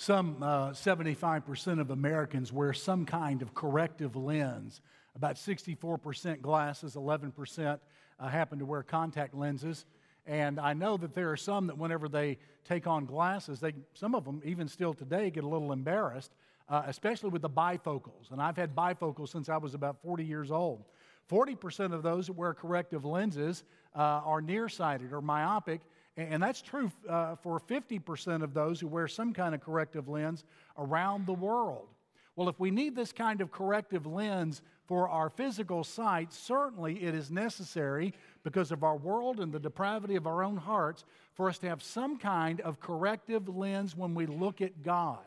Some uh, 75% of Americans wear some kind of corrective lens. About 64% glasses, 11% uh, happen to wear contact lenses. And I know that there are some that whenever they take on glasses, they, some of them, even still today, get a little embarrassed, uh, especially with the bifocals. And I've had bifocals since I was about 40 years old. 40% of those that wear corrective lenses uh, are nearsighted or myopic, and that's true uh, for 50% of those who wear some kind of corrective lens around the world. Well, if we need this kind of corrective lens for our physical sight, certainly it is necessary because of our world and the depravity of our own hearts for us to have some kind of corrective lens when we look at God.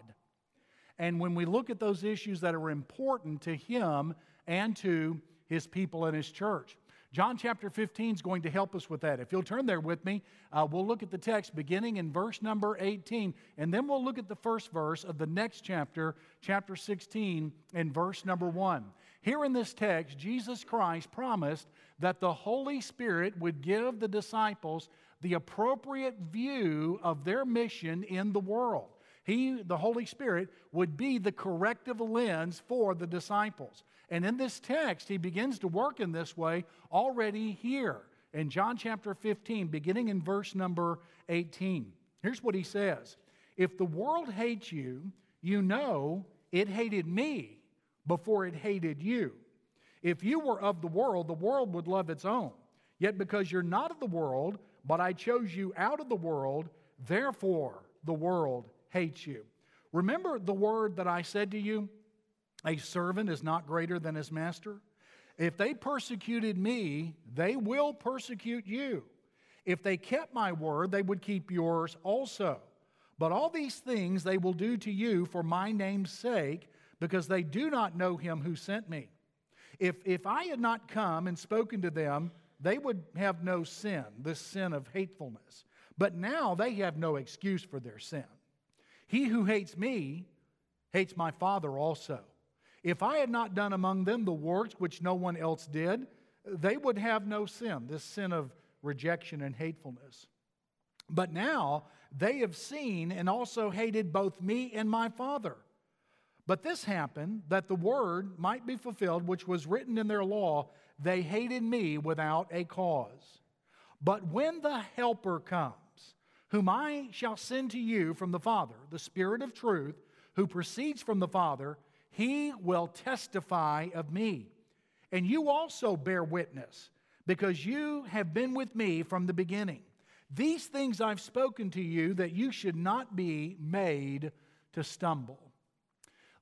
And when we look at those issues that are important to Him and to His people and His church. John chapter 15 is going to help us with that. If you'll turn there with me, uh, we'll look at the text beginning in verse number 18, and then we'll look at the first verse of the next chapter, chapter 16, and verse number 1. Here in this text, Jesus Christ promised that the Holy Spirit would give the disciples the appropriate view of their mission in the world. He, the Holy Spirit, would be the corrective lens for the disciples. And in this text, he begins to work in this way already here in John chapter 15, beginning in verse number 18. Here's what he says If the world hates you, you know it hated me before it hated you. If you were of the world, the world would love its own. Yet because you're not of the world, but I chose you out of the world, therefore the world hates you. Remember the word that I said to you? A servant is not greater than his master. If they persecuted me, they will persecute you. If they kept my word, they would keep yours also. But all these things they will do to you for my name's sake, because they do not know him who sent me. If, if I had not come and spoken to them, they would have no sin, this sin of hatefulness. But now they have no excuse for their sin. He who hates me hates my Father also. If I had not done among them the works which no one else did, they would have no sin, this sin of rejection and hatefulness. But now they have seen and also hated both me and my Father. But this happened that the word might be fulfilled, which was written in their law they hated me without a cause. But when the Helper comes, whom I shall send to you from the Father, the Spirit of truth, who proceeds from the Father, he will testify of me. And you also bear witness, because you have been with me from the beginning. These things I've spoken to you that you should not be made to stumble.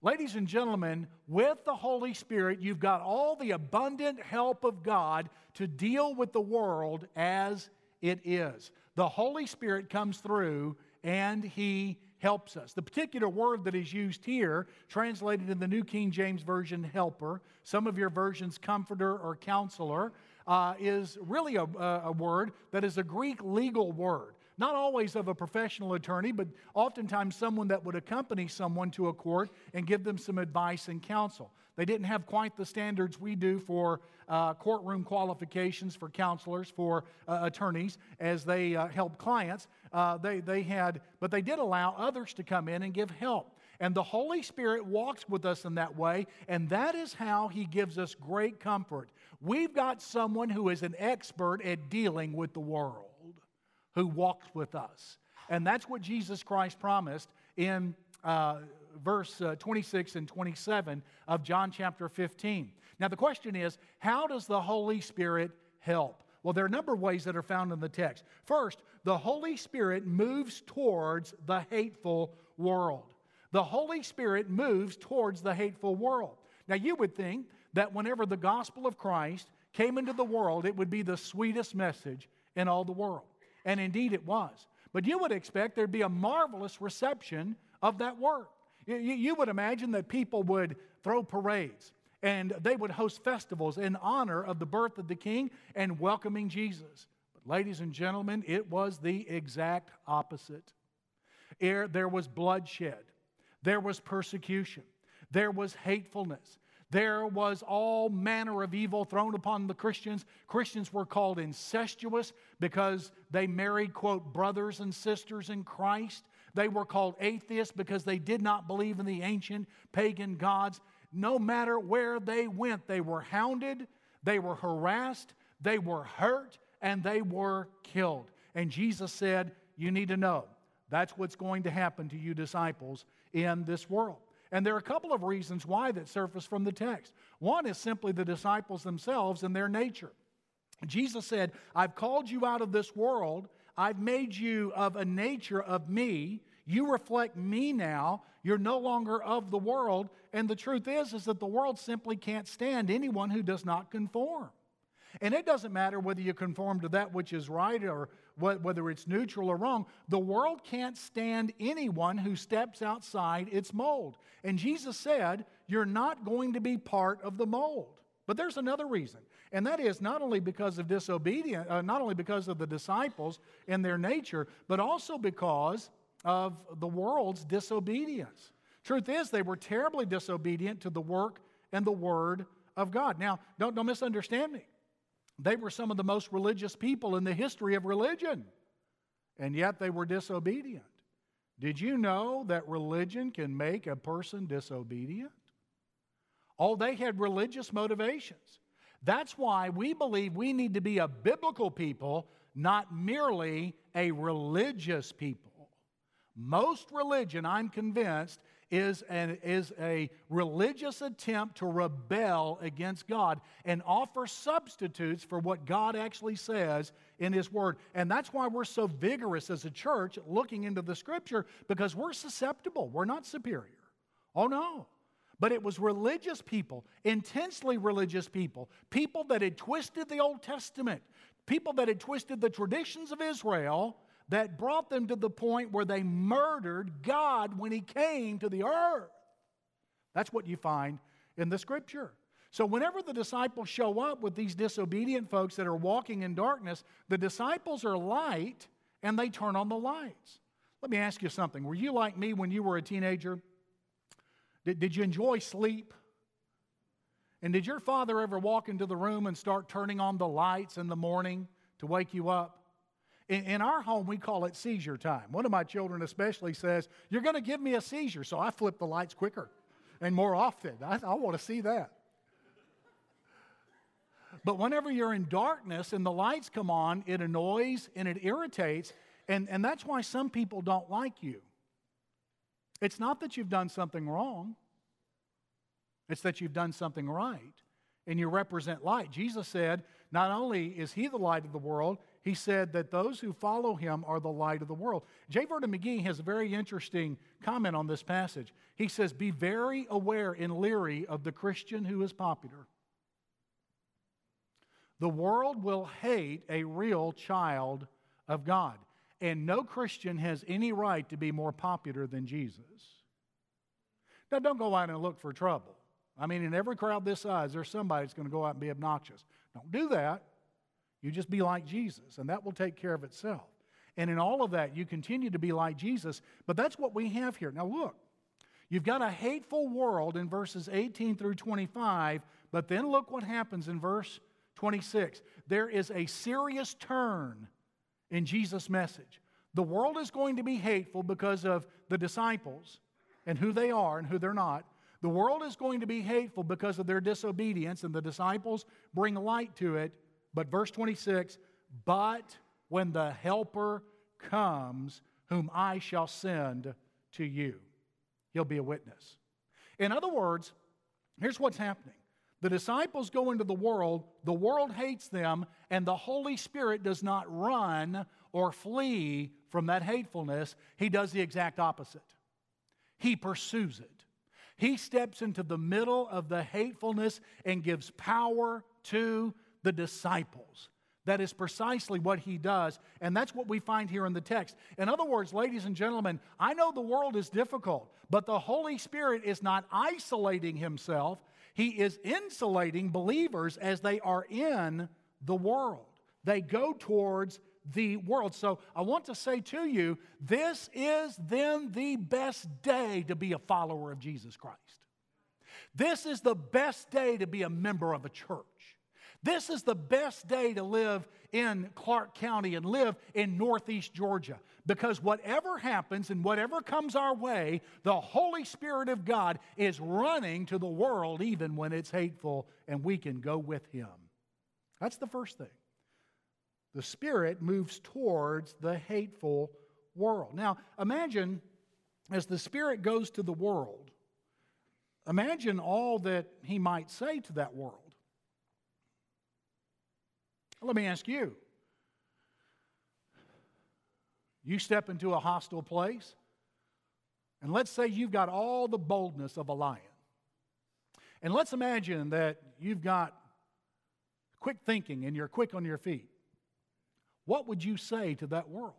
Ladies and gentlemen, with the Holy Spirit, you've got all the abundant help of God to deal with the world as it is. The Holy Spirit comes through and He helps us. The particular word that is used here, translated in the New King James Version, helper, some of your versions, comforter or counselor, uh, is really a, a word that is a Greek legal word not always of a professional attorney, but oftentimes someone that would accompany someone to a court and give them some advice and counsel. They didn't have quite the standards we do for uh, courtroom qualifications for counselors, for uh, attorneys, as they uh, help clients. Uh, they, they had, but they did allow others to come in and give help. And the Holy Spirit walks with us in that way, and that is how He gives us great comfort. We've got someone who is an expert at dealing with the world who walks with us. And that's what Jesus Christ promised in uh, verse uh, 26 and 27 of John chapter 15. Now, the question is how does the Holy Spirit help? Well, there are a number of ways that are found in the text. First, the Holy Spirit moves towards the hateful world. The Holy Spirit moves towards the hateful world. Now, you would think that whenever the gospel of Christ came into the world, it would be the sweetest message in all the world. And indeed it was. But you would expect there'd be a marvelous reception of that work. You, you would imagine that people would throw parades and they would host festivals in honor of the birth of the king and welcoming Jesus. But, ladies and gentlemen, it was the exact opposite. There was bloodshed, there was persecution, there was hatefulness, there was all manner of evil thrown upon the Christians. Christians were called incestuous because they married, quote, brothers and sisters in Christ. They were called atheists because they did not believe in the ancient pagan gods. No matter where they went, they were hounded, they were harassed, they were hurt, and they were killed. And Jesus said, You need to know that's what's going to happen to you disciples in this world. And there are a couple of reasons why that surface from the text. One is simply the disciples themselves and their nature. Jesus said, I've called you out of this world, I've made you of a nature of me. You reflect me now. You're no longer of the world. And the truth is, is that the world simply can't stand anyone who does not conform. And it doesn't matter whether you conform to that which is right or whether it's neutral or wrong. The world can't stand anyone who steps outside its mold. And Jesus said, You're not going to be part of the mold. But there's another reason, and that is not only because of disobedience, uh, not only because of the disciples and their nature, but also because of the world's disobedience. Truth is, they were terribly disobedient to the work and the word of God. Now, don't, don't misunderstand me. They were some of the most religious people in the history of religion, and yet they were disobedient. Did you know that religion can make a person disobedient? Oh, they had religious motivations. That's why we believe we need to be a biblical people, not merely a religious people. Most religion, I'm convinced, is, an, is a religious attempt to rebel against God and offer substitutes for what God actually says in His Word. And that's why we're so vigorous as a church looking into the Scripture because we're susceptible. We're not superior. Oh, no. But it was religious people, intensely religious people, people that had twisted the Old Testament, people that had twisted the traditions of Israel that brought them to the point where they murdered God when He came to the earth. That's what you find in the scripture. So, whenever the disciples show up with these disobedient folks that are walking in darkness, the disciples are light and they turn on the lights. Let me ask you something. Were you like me when you were a teenager? Did, did you enjoy sleep? And did your father ever walk into the room and start turning on the lights in the morning to wake you up? In, in our home, we call it seizure time. One of my children, especially, says, You're going to give me a seizure. So I flip the lights quicker and more often. I, I want to see that. But whenever you're in darkness and the lights come on, it annoys and it irritates. And, and that's why some people don't like you. It's not that you've done something wrong, it's that you've done something right and you represent light. Jesus said, Not only is He the light of the world, he said that those who follow him are the light of the world. J. Vernon McGee has a very interesting comment on this passage. He says, Be very aware and leery of the Christian who is popular. The world will hate a real child of God, and no Christian has any right to be more popular than Jesus. Now, don't go out and look for trouble. I mean, in every crowd this size, there's somebody that's going to go out and be obnoxious. Don't do that. You just be like Jesus, and that will take care of itself. And in all of that, you continue to be like Jesus. But that's what we have here. Now, look, you've got a hateful world in verses 18 through 25, but then look what happens in verse 26. There is a serious turn in Jesus' message. The world is going to be hateful because of the disciples and who they are and who they're not. The world is going to be hateful because of their disobedience, and the disciples bring light to it. But verse 26 But when the Helper comes, whom I shall send to you, he'll be a witness. In other words, here's what's happening. The disciples go into the world, the world hates them, and the Holy Spirit does not run or flee from that hatefulness. He does the exact opposite. He pursues it. He steps into the middle of the hatefulness and gives power to the disciples. That is precisely what he does, and that's what we find here in the text. In other words, ladies and gentlemen, I know the world is difficult, but the Holy Spirit is not isolating himself, he is insulating believers as they are in the world. They go towards the world. So I want to say to you, this is then the best day to be a follower of Jesus Christ. This is the best day to be a member of a church. This is the best day to live in Clarke County and live in Northeast Georgia because whatever happens and whatever comes our way, the Holy Spirit of God is running to the world even when it's hateful, and we can go with Him. That's the first thing. The Spirit moves towards the hateful world. Now, imagine as the Spirit goes to the world, imagine all that He might say to that world. Let me ask you you step into a hostile place, and let's say you've got all the boldness of a lion. And let's imagine that you've got quick thinking and you're quick on your feet. What would you say to that world?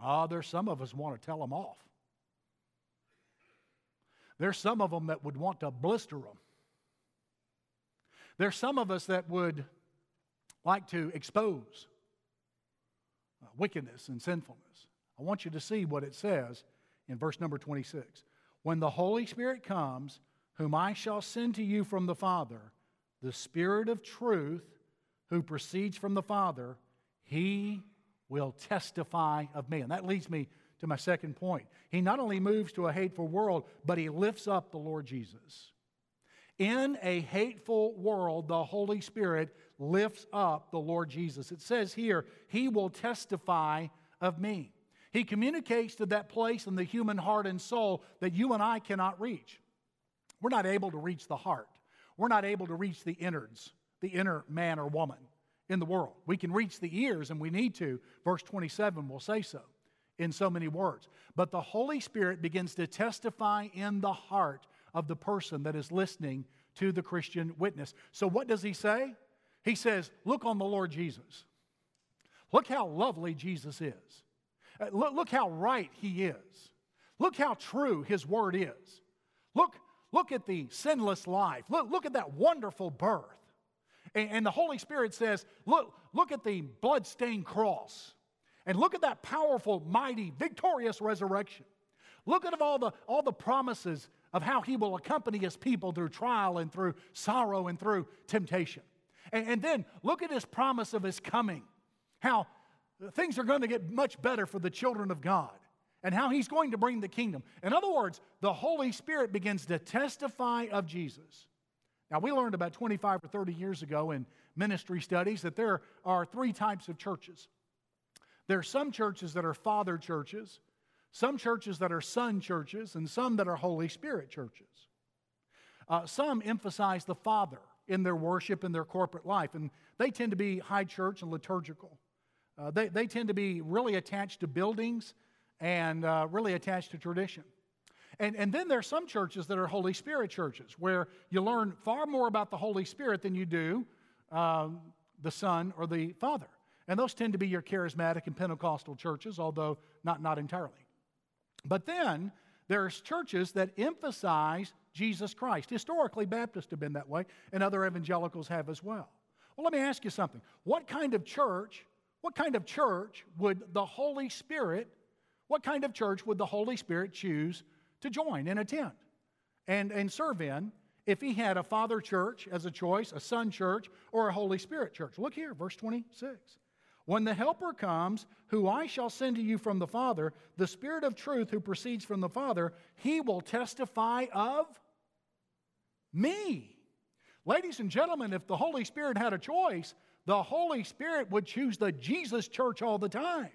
Ah, oh, there's some of us want to tell them off. There's some of them that would want to blister them. There's some of us that would like to expose uh, wickedness and sinfulness. I want you to see what it says in verse number 26. When the Holy Spirit comes, whom I shall send to you from the Father, the Spirit of truth who proceeds from the Father, he will testify of me. And that leads me to my second point. He not only moves to a hateful world, but he lifts up the Lord Jesus. In a hateful world, the Holy Spirit lifts up the Lord Jesus. It says here, He will testify of me. He communicates to that place in the human heart and soul that you and I cannot reach. We're not able to reach the heart, we're not able to reach the innards, the inner man or woman in the world. We can reach the ears, and we need to. Verse 27 will say so in so many words. But the Holy Spirit begins to testify in the heart of the person that is listening to the Christian witness. So, what does he say? He says, Look on the Lord Jesus. Look how lovely Jesus is. Uh, look, look how right he is. Look how true his word is. Look, look at the sinless life. Look, look at that wonderful birth. And, and the Holy Spirit says, look, look at the blood-stained cross. And look at that powerful, mighty, victorious resurrection. Look at all the, all the promises of how he will accompany his people through trial and through sorrow and through temptation. And, and then look at his promise of his coming, how things are going to get much better for the children of God, and how he's going to bring the kingdom. In other words, the Holy Spirit begins to testify of Jesus. Now, we learned about 25 or 30 years ago in ministry studies that there are three types of churches. There are some churches that are father churches, some churches that are son churches, and some that are Holy Spirit churches. Uh, some emphasize the Father in their worship and their corporate life, and they tend to be high church and liturgical. Uh, they, they tend to be really attached to buildings and uh, really attached to tradition. And, and then there are some churches that are Holy Spirit churches where you learn far more about the Holy Spirit than you do um, the Son or the Father. And those tend to be your charismatic and Pentecostal churches, although not, not entirely. But then there's churches that emphasize Jesus Christ. Historically, Baptists have been that way, and other evangelicals have as well. Well, let me ask you something. What kind of church, what kind of church would the Holy Spirit, what kind of church would the Holy Spirit choose to join and attend and, and serve in if he had a father church as a choice, a son church, or a Holy Spirit church? Look here, verse 26. When the Helper comes, who I shall send to you from the Father, the Spirit of truth who proceeds from the Father, he will testify of me. Ladies and gentlemen, if the Holy Spirit had a choice, the Holy Spirit would choose the Jesus church all the time.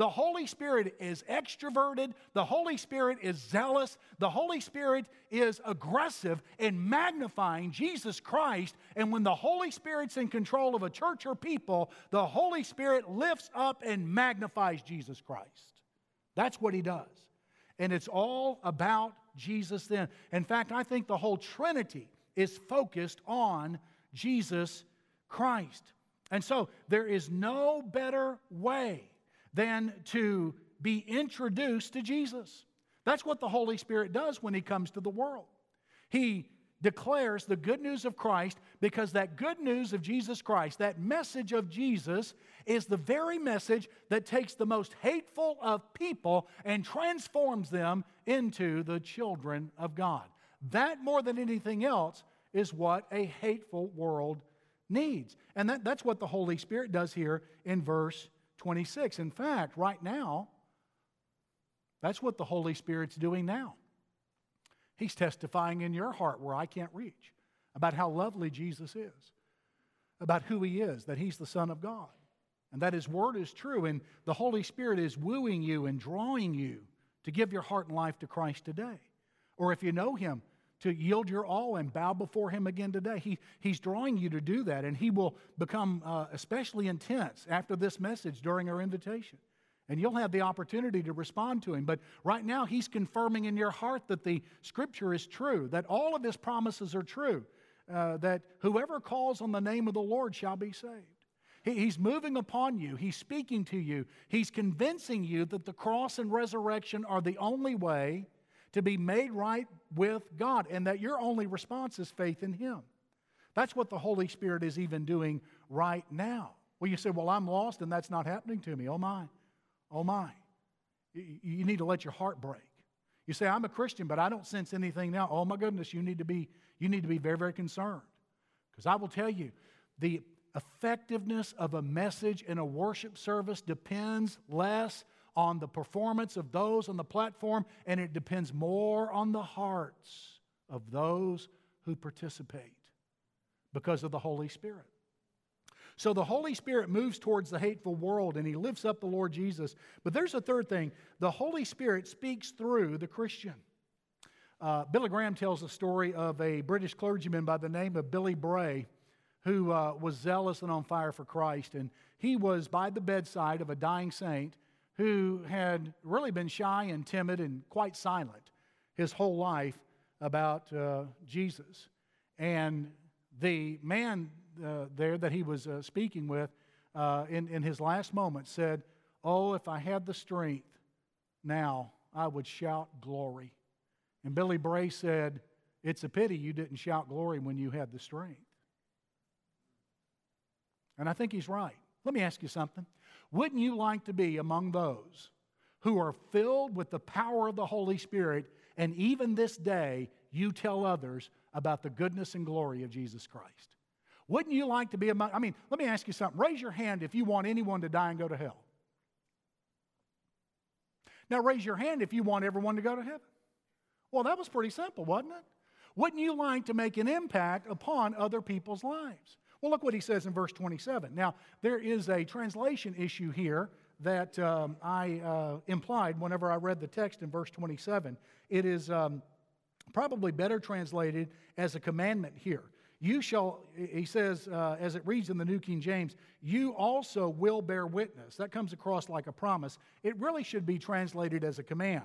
The Holy Spirit is extroverted. The Holy Spirit is zealous. The Holy Spirit is aggressive in magnifying Jesus Christ. And when the Holy Spirit's in control of a church or people, the Holy Spirit lifts up and magnifies Jesus Christ. That's what he does. And it's all about Jesus then. In fact, I think the whole Trinity is focused on Jesus Christ. And so there is no better way than to be introduced to Jesus. That's what the Holy Spirit does when He comes to the world. He declares the good news of Christ because that good news of Jesus Christ, that message of Jesus, is the very message that takes the most hateful of people and transforms them into the children of God. That, more than anything else, is what a hateful world needs. And that, that's what the Holy Spirit does here in verse 26. In fact, right now, that's what the Holy Spirit's doing now. He's testifying in your heart where I can't reach about how lovely Jesus is, about who he is, that he's the Son of God, and that his word is true. And the Holy Spirit is wooing you and drawing you to give your heart and life to Christ today. Or if you know him, to yield your all and bow before him again today. He, he's drawing you to do that, and he will become uh, especially intense after this message during our invitation. And you'll have the opportunity to respond to him. But right now, he's confirming in your heart that the scripture is true, that all of his promises are true, uh, that whoever calls on the name of the Lord shall be saved. He, he's moving upon you, he's speaking to you, he's convincing you that the cross and resurrection are the only way to be made right with God, and that your only response is faith in Him. That's what the Holy Spirit is even doing right now. Well, you say, Well, I'm lost and that's not happening to me. Oh, my. Oh, my. You need to let your heart break. You say, I'm a Christian, but I don't sense anything now. Oh, my goodness, you need to be, you need to be very, very concerned. Because I will tell you, the effectiveness of a message in a worship service depends less on the performance of those on the platform, and it depends more on the hearts of those who participate because of the Holy Spirit. So the Holy Spirit moves towards the hateful world and he lifts up the Lord Jesus. But there's a third thing the Holy Spirit speaks through the Christian. Uh, Billy Graham tells a story of a British clergyman by the name of Billy Bray who uh, was zealous and on fire for Christ. And he was by the bedside of a dying saint who had really been shy and timid and quite silent his whole life about uh, Jesus. And the man uh, there that he was uh, speaking with uh, in, in his last moment said, Oh, if I had the strength now, I would shout glory. And Billy Bray said, It's a pity you didn't shout glory when you had the strength. And I think he's right. Let me ask you something. Wouldn't you like to be among those who are filled with the power of the Holy Spirit, and even this day you tell others about the goodness and glory of Jesus Christ? Wouldn't you like to be among, I mean, let me ask you something. Raise your hand if you want anyone to die and go to hell. Now, raise your hand if you want everyone to go to heaven. Well, that was pretty simple, wasn't it? Wouldn't you like to make an impact upon other people's lives? Well, look what he says in verse 27. Now, there is a translation issue here that um, I uh, implied whenever I read the text in verse 27. It is um, probably better translated as a commandment here. You shall, he says, uh, as it reads in the New King James, you also will bear witness. That comes across like a promise. It really should be translated as a command.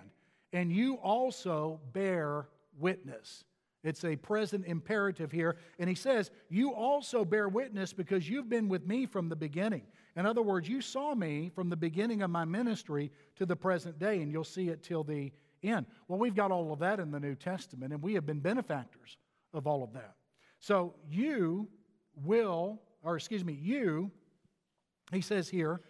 And you also bear witness. It's a present imperative here. And he says, You also bear witness because you've been with me from the beginning. In other words, you saw me from the beginning of my ministry to the present day, and you'll see it till the end. Well, we've got all of that in the New Testament, and we have been benefactors of all of that. So you will, or excuse me, you, he says here,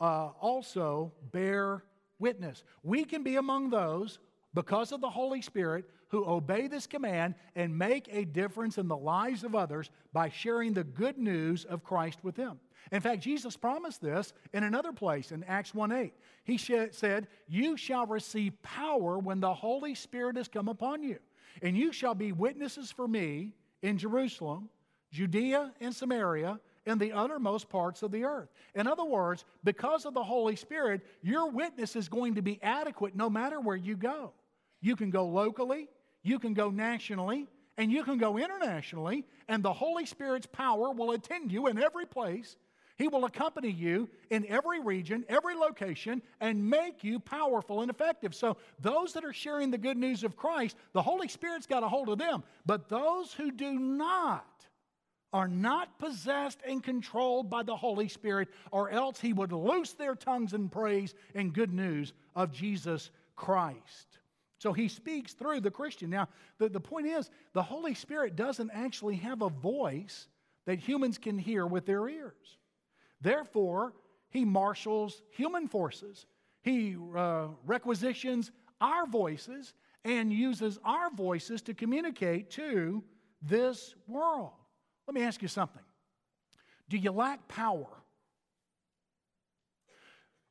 uh, also bear witness. We can be among those because of the Holy Spirit who obey this command and make a difference in the lives of others by sharing the good news of Christ with them. In fact, Jesus promised this in another place in Acts 1 8. He said, You shall receive power when the Holy Spirit has come upon you, and you shall be witnesses for me in Jerusalem, Judea, and Samaria, and the uttermost parts of the earth. In other words, because of the Holy Spirit, your witness is going to be adequate no matter where you go. You can go locally, you can go nationally, and you can go internationally, and the Holy Spirit's power will attend you in every place. He will accompany you in every region, every location, and make you powerful and effective. So, those that are sharing the good news of Christ, the Holy Spirit's got a hold of them. But those who do not are not possessed and controlled by the Holy Spirit, or else He would loose their tongues in praise and good news of Jesus Christ. So he speaks through the Christian. Now, the, the point is, the Holy Spirit doesn't actually have a voice that humans can hear with their ears. Therefore, he marshals human forces. He uh, requisitions our voices and uses our voices to communicate to this world. Let me ask you something. Do you lack power?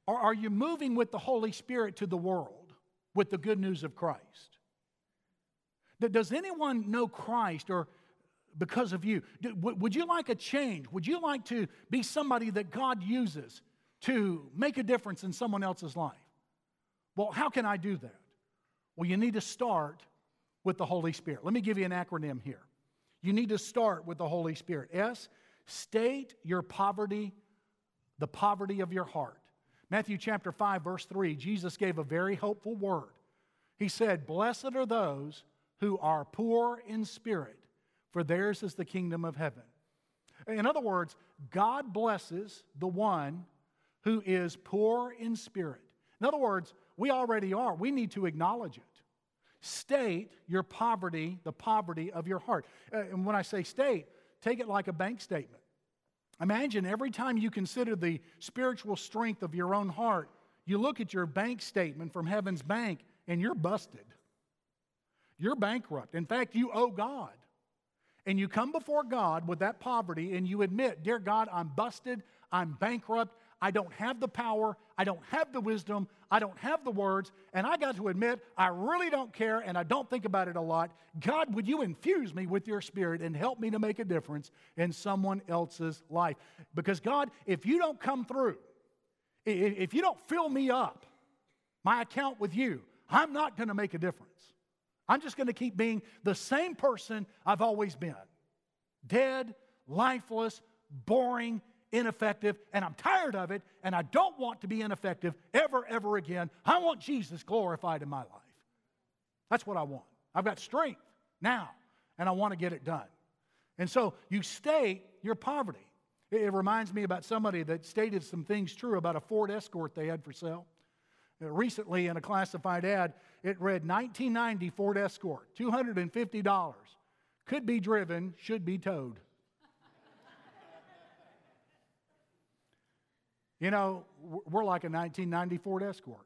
Or are you moving with the Holy Spirit to the world with the good news of Christ? Does anyone know Christ or because of you? Would you like a change? Would you like to be somebody that God uses to make a difference in someone else's life? Well, how can I do that? Well, you need to start with the Holy Spirit. Let me give you an acronym here. You need to start with the Holy Spirit. S, state your poverty, the poverty of your heart. Matthew chapter 5, verse 3, Jesus gave a very hopeful word. He said, Blessed are those who are poor in spirit, for theirs is the kingdom of heaven. In other words, God blesses the one who is poor in spirit. In other words, we already are. We need to acknowledge it. State your poverty, the poverty of your heart. Uh, and when I say state, take it like a bank statement. Imagine every time you consider the spiritual strength of your own heart, you look at your bank statement from Heaven's Bank and you're busted. You're bankrupt. In fact, you owe God. And you come before God with that poverty and you admit, Dear God, I'm busted, I'm bankrupt, I don't have the power, I don't have the wisdom, I don't have the words, and I got to admit, I really don't care and I don't think about it a lot. God, would you infuse me with your spirit and help me to make a difference in someone else's life? Because, God, if you don't come through, if you don't fill me up, my account with you, I'm not going to make a difference. I'm just going to keep being the same person I've always been dead, lifeless, boring, ineffective, and I'm tired of it, and I don't want to be ineffective ever, ever again. I want Jesus glorified in my life. That's what I want. I've got strength now, and I want to get it done. And so you state your poverty. It reminds me about somebody that stated some things true about a Ford Escort they had for sale. Uh, recently, in a classified ad, it read 1990 Ford Escort, $250. Could be driven, should be towed. You know, we're like a 1990 Ford Escort.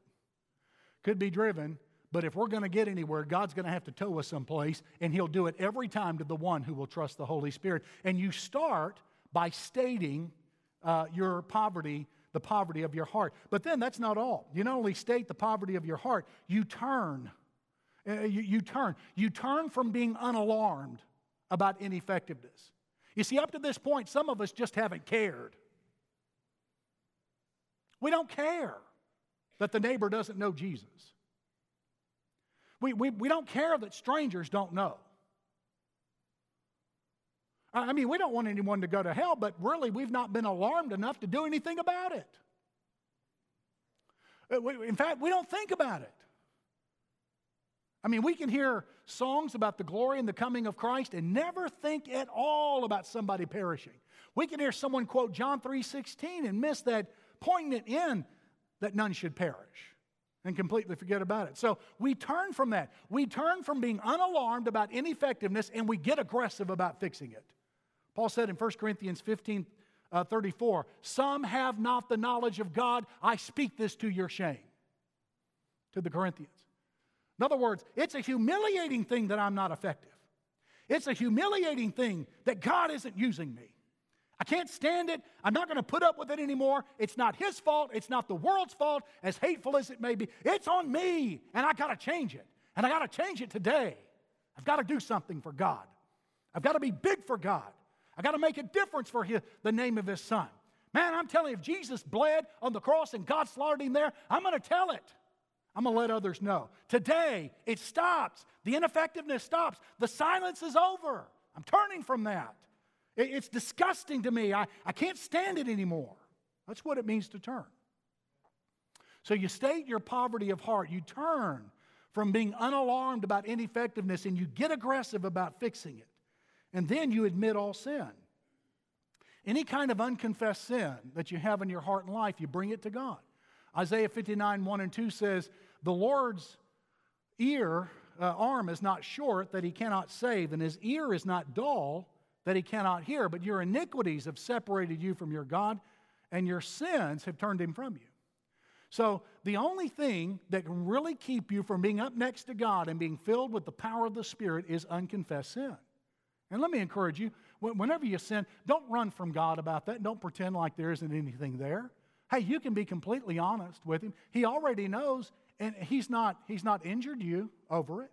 Could be driven, but if we're going to get anywhere, God's going to have to tow us someplace, and He'll do it every time to the one who will trust the Holy Spirit. And you start by stating uh, your poverty, the poverty of your heart. But then that's not all. You not only state the poverty of your heart, you turn. Uh, you, you turn. You turn from being unalarmed about ineffectiveness. You see, up to this point, some of us just haven't cared. We don't care that the neighbor doesn't know Jesus. We, we, we don't care that strangers don't know. I mean, we don't want anyone to go to hell, but really, we've not been alarmed enough to do anything about it. Uh, in fact, we don't think about it. I mean, we can hear songs about the glory and the coming of Christ and never think at all about somebody perishing. We can hear someone quote John 3:16 and miss that poignant in that none should perish and completely forget about it. So we turn from that. We turn from being unalarmed about ineffectiveness and we get aggressive about fixing it. Paul said in 1 Corinthians 15 uh, 34, Some have not the knowledge of God. I speak this to your shame. To the Corinthians. In other words, it's a humiliating thing that I'm not effective. It's a humiliating thing that God isn't using me. I can't stand it. I'm not going to put up with it anymore. It's not his fault. It's not the world's fault, as hateful as it may be. It's on me, and I got to change it. And I got to change it today. I've got to do something for God. I've got to be big for God. I've got to make a difference for his, the name of his son. Man, I'm telling you, if Jesus bled on the cross and God slaughtered him there, I'm going to tell it. I'm going to let others know. Today, it stops. The ineffectiveness stops. The silence is over. I'm turning from that. It's disgusting to me. I, I can't stand it anymore. That's what it means to turn. So you state your poverty of heart. You turn from being unalarmed about ineffectiveness and you get aggressive about fixing it. And then you admit all sin. Any kind of unconfessed sin that you have in your heart and life, you bring it to God. Isaiah 59, 1 and 2 says, The Lord's ear, uh, arm is not short that he cannot save, and his ear is not dull that he cannot hear, but your iniquities have separated you from your God, and your sins have turned him from you. So, the only thing that can really keep you from being up next to God and being filled with the power of the Spirit is unconfessed sin. And let me encourage you Whenever you sin, don't run from God about that. Don't pretend like there isn't anything there. Hey, you can be completely honest with Him. He already knows, and He's not, he's not injured you over it.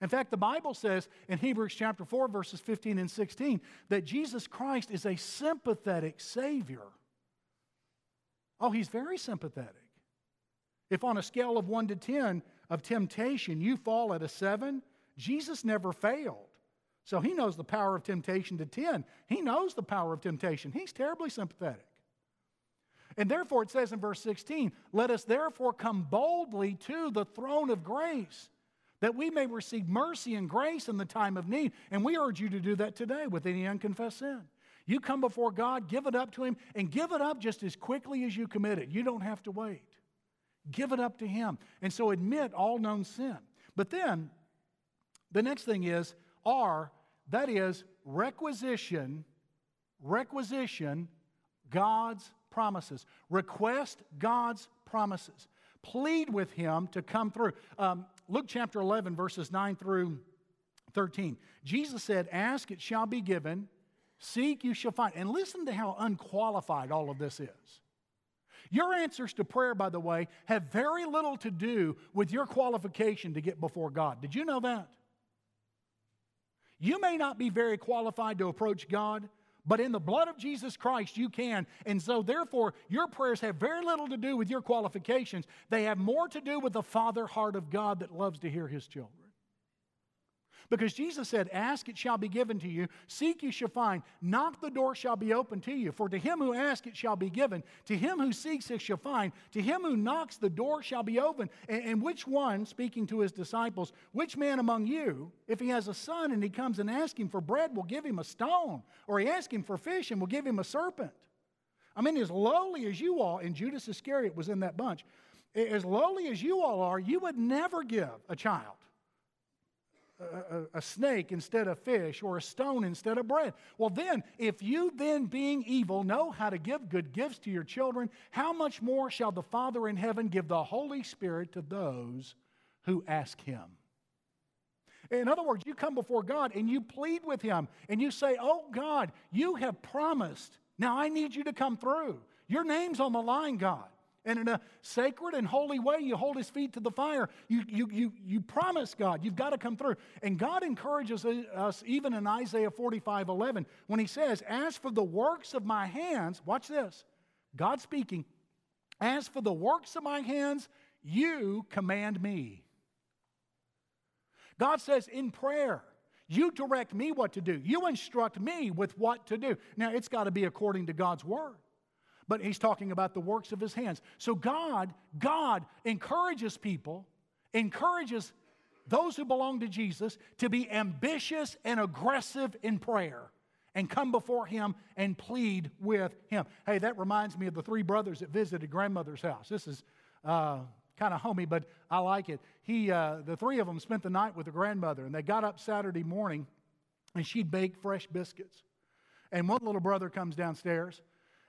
In fact, the Bible says in Hebrews chapter 4, verses 15 and 16, that Jesus Christ is a sympathetic Savior. Oh, He's very sympathetic. If on a scale of 1 to 10 of temptation you fall at a 7, Jesus never failed. So he knows the power of temptation to 10. He knows the power of temptation. He's terribly sympathetic. And therefore, it says in verse 16, let us therefore come boldly to the throne of grace that we may receive mercy and grace in the time of need. And we urge you to do that today with any unconfessed sin. You come before God, give it up to Him, and give it up just as quickly as you commit it. You don't have to wait. Give it up to Him. And so admit all known sin. But then, the next thing is, R, that is, requisition, requisition God's promises. Request God's promises. Plead with Him to come through. Um, Luke chapter 11, verses 9 through 13. Jesus said, Ask, it shall be given. Seek, you shall find. And listen to how unqualified all of this is. Your answers to prayer, by the way, have very little to do with your qualification to get before God. Did you know that? You may not be very qualified to approach God, but in the blood of Jesus Christ, you can. And so, therefore, your prayers have very little to do with your qualifications. They have more to do with the Father heart of God that loves to hear his children. Because Jesus said, Ask, it shall be given to you. Seek, you shall find. Knock, the door shall be opened to you. For to him who asks, it shall be given. To him who seeks, it shall find. To him who knocks, the door shall be opened. And, and which one, speaking to his disciples, which man among you, if he has a son and he comes and asks him for bread, will give him a stone? Or he asks him for fish and will give him a serpent? I mean, as lowly as you all, and Judas Iscariot was in that bunch, as lowly as you all are, you would never give a child a, a, snake instead of fish or a stone instead of bread. Well, then, if you then, being evil, know how to give good gifts to your children, how much more shall the Father in heaven give the Holy Spirit to those who ask Him? In other words, you come before God and you plead with Him and you say, Oh God, you have promised. Now I need you to come through. Your name's on the line, God. And in a sacred and holy way, you hold his feet to the fire. You, you, you, you promise God, you've got to come through. And God encourages us, even in Isaiah 45 11, when he says, As for the works of my hands, watch this, God speaking, as for the works of my hands, you command me. God says in prayer, you direct me what to do. You instruct me with what to do. Now, it's got to be according to God's word but he's talking about the works of his hands. So God, God encourages people, encourages those who belong to Jesus to be ambitious and aggressive in prayer and come before him and plead with him. Hey, that reminds me of the three brothers that visited grandmother's house. This is uh, kind of homey, but I like it. He, uh, the three of them spent the night with the grandmother, and they got up Saturday morning, and she'd bake fresh biscuits. And one little brother comes downstairs,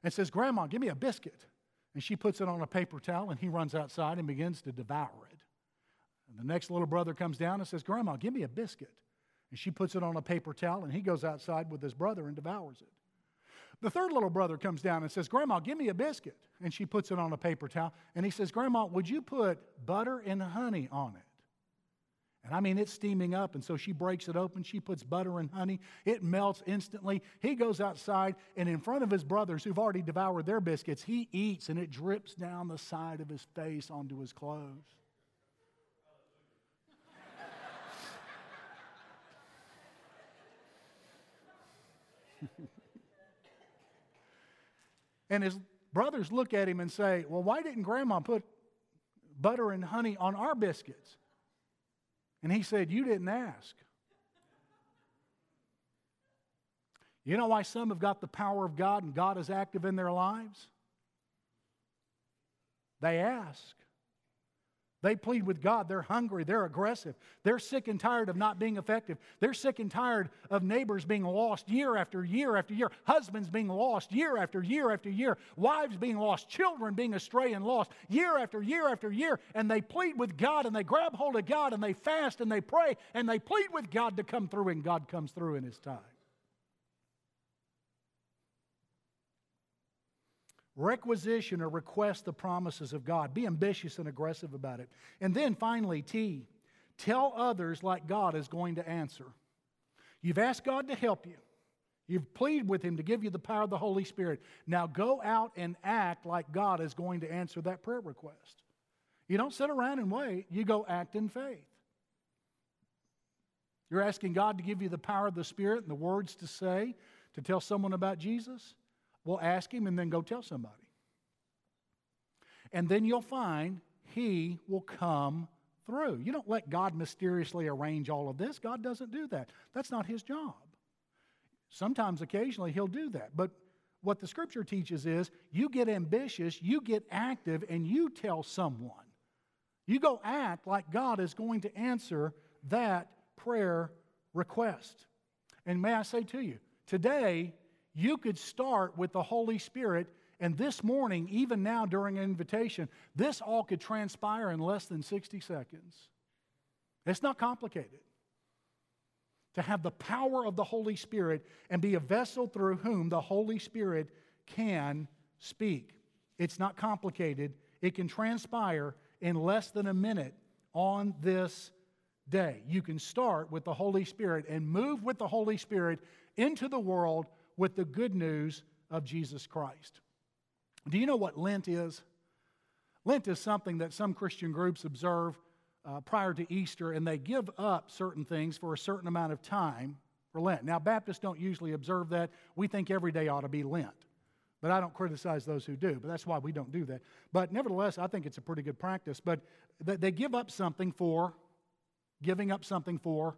and says, Grandma, give me a biscuit. And she puts it on a paper towel, and he runs outside and begins to devour it. And the next little brother comes down and says, Grandma, give me a biscuit. And she puts it on a paper towel, and he goes outside with his brother and devours it. The third little brother comes down and says, Grandma, give me a biscuit. And she puts it on a paper towel. And he says, Grandma, would you put butter and honey on it? And I mean, it's steaming up. And so she breaks it open. She puts butter and honey. It melts instantly. He goes outside, and in front of his brothers who've already devoured their biscuits, he eats, and it drips down the side of his face onto his clothes. and his brothers look at him and say, Well, why didn't grandma put butter and honey on our biscuits? And he said, You didn't ask. You know why some have got the power of God and God is active in their lives? They ask. They plead with God. They're hungry. They're aggressive. They're sick and tired of not being effective. They're sick and tired of neighbors being lost year after year after year, husbands being lost year after year after year, wives being lost, children being astray and lost year after year after year. And they plead with God and they grab hold of God and they fast and they pray and they plead with God to come through, and God comes through in His time. Requisition or request the promises of God. Be ambitious and aggressive about it. And then finally, T, tell others like God is going to answer. You've asked God to help you. You've pleaded with Him to give you the power of the Holy Spirit. Now go out and act like God is going to answer that prayer request. You don't sit around and wait, you go act in faith. You're asking God to give you the power of the Spirit and the words to say to tell someone about Jesus? Well, ask Him and then go tell somebody. And then you'll find He will come through. You don't let God mysteriously arrange all of this. God doesn't do that. That's not His job. Sometimes, occasionally, He'll do that. But what the Scripture teaches is you get ambitious, you get active, and you tell someone. You go act like God is going to answer that prayer request. And may I say to you, today, you could start with the Holy Spirit, and this morning, even now during an invitation, this all could transpire in less than 60 seconds. It's not complicated to have the power of the Holy Spirit and be a vessel through whom the Holy Spirit can speak. It's not complicated. It can transpire in less than a minute on this day. You can start with the Holy Spirit and move with the Holy Spirit into the world with the good news of Jesus Christ. Do you know what Lent is? Lent is something that some Christian groups observe uh, prior to Easter, and they give up certain things for a certain amount of time for Lent. Now, Baptists don't usually observe that. We think every day ought to be Lent. But I don't criticize those who do, but that's why we don't do that. But nevertheless, I think it's a pretty good practice. But they give up something for giving up something for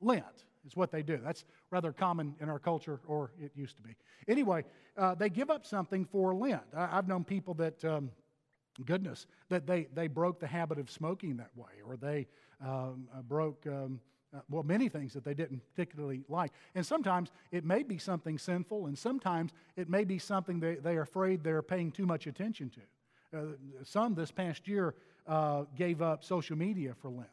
Lent, is what they do. That's rather common in our culture, or it used to be. Anyway, uh, they give up something for Lent. I, have known people that. Um, goodness, that they, they broke the habit of smoking that way, or they um, uh, broke, um, uh, well, many things that they didn't particularly like. And sometimes it may be something sinful, and sometimes it may be something they, they're afraid they're paying too much attention to. Uh, some this past year uh, gave up social media for Lent.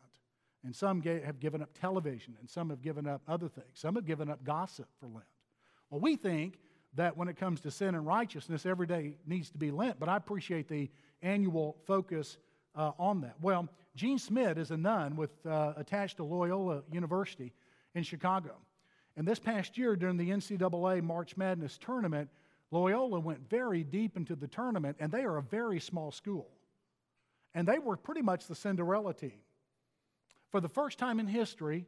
And some have given up television, and some have given up other things. Some have given up gossip for Lent. Well, we think that when it comes to sin and righteousness, every day needs to be Lent, but I appreciate the annual focus uh, on that. Well, Jean Schmidt is a nun with, uh, attached to Loyola University in Chicago. And this past year, during the NCAA March Madness tournament, Loyola went very deep into the tournament, and they are a very small school. And they were pretty much the Cinderella team. For the first time in history,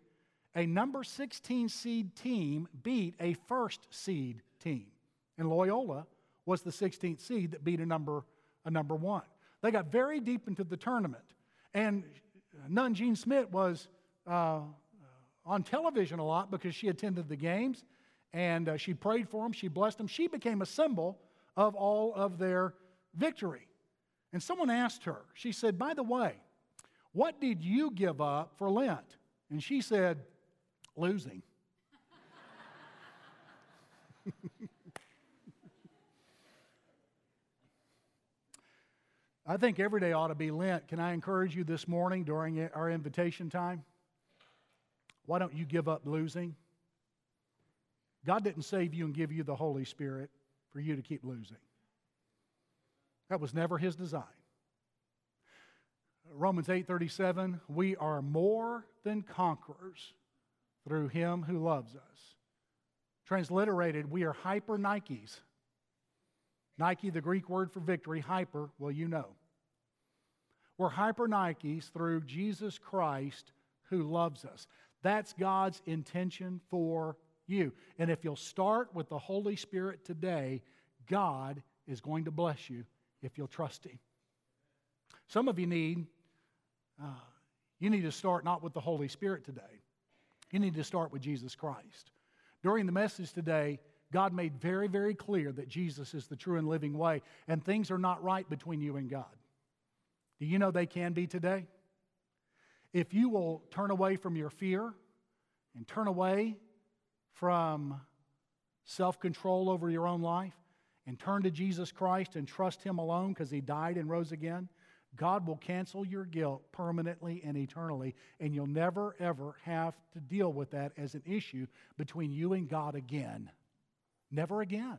a number 16 seed team beat a first seed team. And Loyola was the 16th seed that beat a number a number one. They got very deep into the tournament. And Nun Jean Schmidt was uh, on television a lot because she attended the games and uh, she prayed for them, she blessed them. She became a symbol of all of their victory. And someone asked her, she said, By the way, what did you give up for Lent? And she said, Losing. I think every day ought to be Lent. Can I encourage you this morning during our invitation time? Why don't you give up losing? God didn't save you and give you the Holy Spirit for you to keep losing. That was never his design. Romans 8:37, we are more than conquerors through him who loves us. Transliterated, we are hyper Nikes Nike, the Greek word for victory, hyper, well, you know. We're hyper Nikes through Jesus Christ who loves us. That's God's intention for you. And if you'll start with the Holy Spirit today, God is going to bless you if you'll trust Him. Some of you need, uh, you need to start not with the Holy Spirit today. You need to start with Jesus Christ. During the message today, God made very, very clear that Jesus is the true and living way, and things are not right between you and God. Do you know they can be today? If you will turn away from your fear and turn away from self control over your own life and turn to Jesus Christ and trust Him alone because He died and rose again, God will cancel your guilt permanently and eternally, and you'll never, ever have to deal with that as an issue between you and God again. Never again.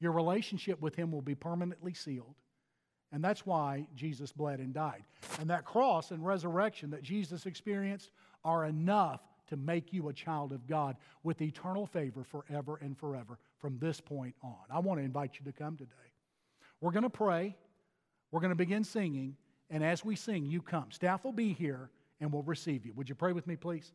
Your relationship with Him will be permanently sealed. And that's why Jesus bled and died. And that cross and resurrection that Jesus experienced are enough to make you a child of God with eternal favor forever and forever from this point on. I want to invite you to come today. We're going to pray, we're going to begin singing, and as we sing, you come. Staff will be here and we'll receive you. Would you pray with me, please?